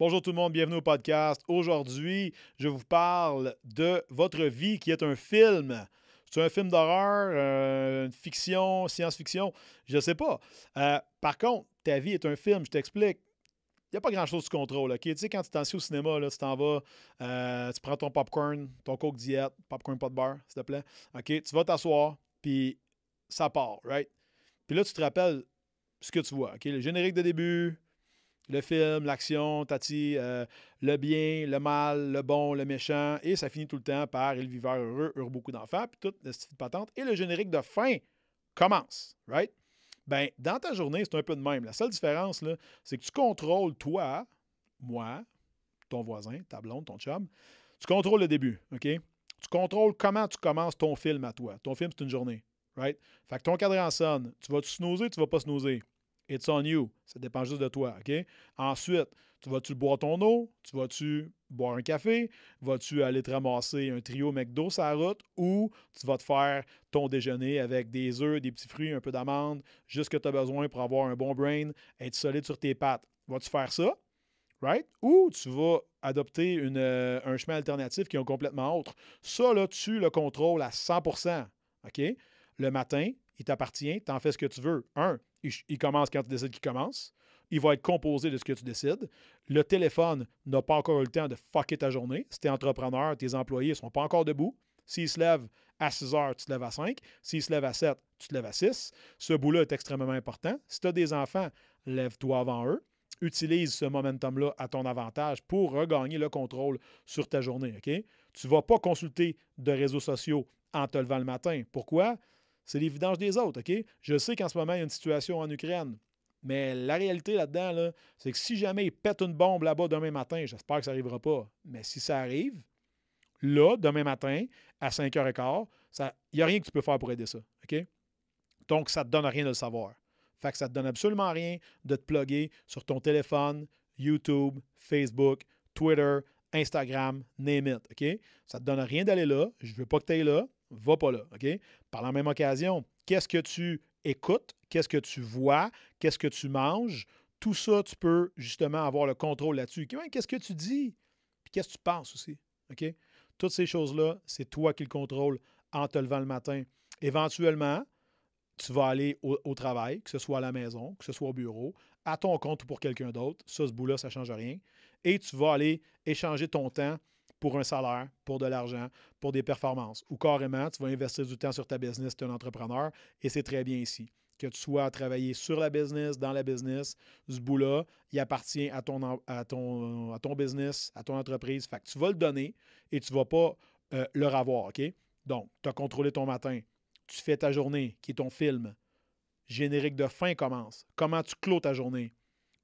Bonjour tout le monde, bienvenue au podcast. Aujourd'hui, je vous parle de votre vie qui est un film. C'est un film d'horreur, euh, une fiction, science-fiction, je ne sais pas. Euh, par contre, ta vie est un film, je t'explique. Il n'y a pas grand-chose de contrôle. ok? Tu sais, quand tu t'en au cinéma, là, tu t'en vas, euh, tu prends ton popcorn, ton coke diète, popcorn pas de beurre, s'il te plaît. OK, tu vas t'asseoir, puis ça part, right? Puis là, tu te rappelles ce que tu vois. ok? Le générique de début, le film, l'action, tati, euh, le bien, le mal, le bon, le méchant, et ça finit tout le temps par le viveur heureux, heureux beaucoup d'enfants, puis toute la petite patente. Et le générique de fin commence, right? Ben, dans ta journée, c'est un peu de même. La seule différence, c'est que tu contrôles toi, moi, ton voisin, ta blonde, ton chum, tu contrôles le début, OK? Tu contrôles comment tu commences ton film à toi. Ton film, c'est une journée, right? Fait que ton cadran sonne. Tu vas-tu snoozer, tu vas pas snoozer. It's on you. Ça dépend juste de toi, OK? Ensuite, tu vas-tu boire ton eau? Tu vas-tu boire un café? Vas-tu aller te ramasser un trio McDo sur la route? Ou tu vas te faire ton déjeuner avec des œufs, des petits fruits, un peu d'amandes, juste ce que tu as besoin pour avoir un bon brain, être solide sur tes pattes. Vas-tu faire ça? Right? Ou tu vas adopter une, euh, un chemin alternatif qui est complètement autre. Ça, là, tu le contrôles à 100% OK? Le matin, il t'appartient, tu en fais ce que tu veux. Un, il, commence quand tu décides qu'il commence. Il va être composé de ce que tu décides. Le téléphone n'a pas encore eu le temps de fucker ta journée. Si tu es entrepreneur, tes employés ne sont pas encore debout. S'ils se lèvent à 6 heures, tu te lèves à 5. S'ils se lèvent à 7, tu te lèves à 6. Ce bout-là est extrêmement important. Si tu as des enfants, lève-toi avant eux. Utilise ce momentum-là à ton avantage pour regagner le contrôle sur ta journée. Tu ne vas pas consulter de réseaux sociaux en te levant le matin. Pourquoi? C'est les des autres, OK? Je sais qu'en ce moment, il y a une situation en Ukraine. Mais la réalité là-dedans, c'est que si jamais ils pètent une bombe là-bas demain matin, j'espère que ça n'arrivera pas. Mais si ça arrive, là, demain matin, à 5h15, il n'y a rien que tu peux faire pour aider ça. OK? Donc, ça ne te donne rien de le savoir. Fait que ça ne te donne absolument rien de te plugger sur ton téléphone, YouTube, Facebook, Twitter, Instagram, name it. OK? Ça ne te donne rien d'aller là. Je ne veux pas que tu ailles là va pas là. Par la même occasion, qu'est-ce que tu écoutes? Qu'est-ce que tu vois? Qu'est-ce que tu manges? Tout ça, tu peux justement avoir le contrôle là-dessus. Qu'est-ce que tu dis? Puis qu'est-ce que tu penses aussi? Toutes ces choses-là, c'est toi qui le contrôles en te levant le matin. Éventuellement, tu vas aller au, travail, que ce soit à la maison, que ce soit au bureau, à ton compte ou pour quelqu'un d'autre. Ça, ce bout-là, ça ne change rien. Et tu vas aller échanger ton temps pour un salaire, pour de l'argent, pour des performances. Ou carrément, tu vas investir du temps sur ta business, tu es un entrepreneur, et c'est très bien ici. Que tu sois à travailler sur la business, dans la business, ce bout-là, il appartient à ton, à, ton, à ton business, à ton entreprise. Fait que tu vas le donner et tu ne vas pas euh, le revoir, OK? Donc, tu as contrôlé ton matin. Tu fais ta journée, qui est ton film. Générique de fin commence. Comment tu clôt ta journée?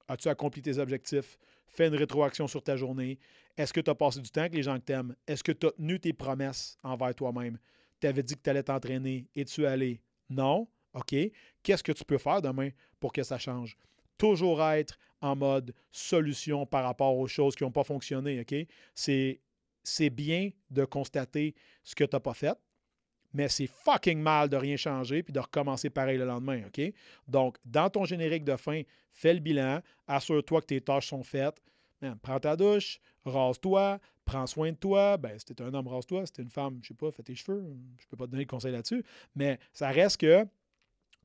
As-tu accompli tes objectifs? Fais une rétroaction sur ta journée. Est-ce que tu as passé du temps avec les gens que tu aimes? Est-ce que tu as tenu tes promesses envers toi-même? Tu avais dit que tu allais t'entraîner. Es-tu allé? Non? OK. Qu'est-ce que tu peux faire demain pour que ça change? Toujours être en mode solution par rapport aux choses qui n'ont pas fonctionné. OK? C'est, c'est bien de constater ce que tu n'as pas fait, mais c'est fucking mal de rien changer puis de recommencer pareil le lendemain, OK? Donc, dans ton générique de fin, fais le bilan, assure-toi que tes tâches sont faites. prends ta douche, rase-toi, prends soin de toi. Ben, si t'es un homme, rase-toi. Si t'es une femme, je sais pas, fais tes cheveux. Je peux pas te donner de conseils là-dessus. Mais ça reste que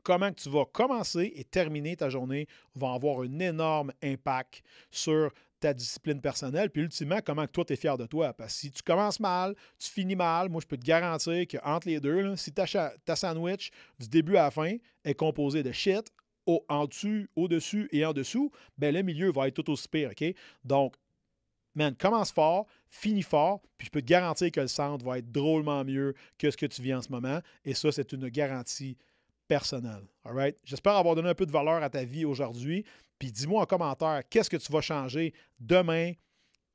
comment tu vas commencer et terminer ta journée va avoir un énorme impact sur ta discipline personnelle, puis ultimement, comment toi, tu es fier de toi. Parce que si tu commences mal, tu finis mal, moi, je peux te garantir qu'entre les deux, si ta, sandwich, du début à la fin, est composé de shit, au, en dessus, au-dessus et en dessous, ben le milieu va être tout aussi pire, OK? Donc, man, commence fort, finis fort, puis je peux te garantir que le centre va être drôlement mieux que ce que tu vis en ce moment. Et ça, c'est une garantie right? J'espère avoir donné un peu de valeur à ta vie aujourd'hui. Puis dis-moi en commentaire, qu'est-ce que tu vas changer demain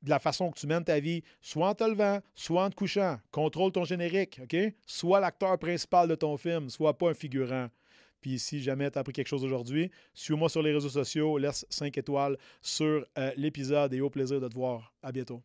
de la façon que tu mènes ta vie, soit en te levant, soit en te couchant. Contrôle ton générique, OK? Sois l'acteur principal de ton film, sois pas un figurant. Puis si jamais tu as appris quelque chose aujourd'hui, suis-moi sur les réseaux sociaux, laisse 5 étoiles sur euh, l'épisode et au plaisir de te voir. À bientôt.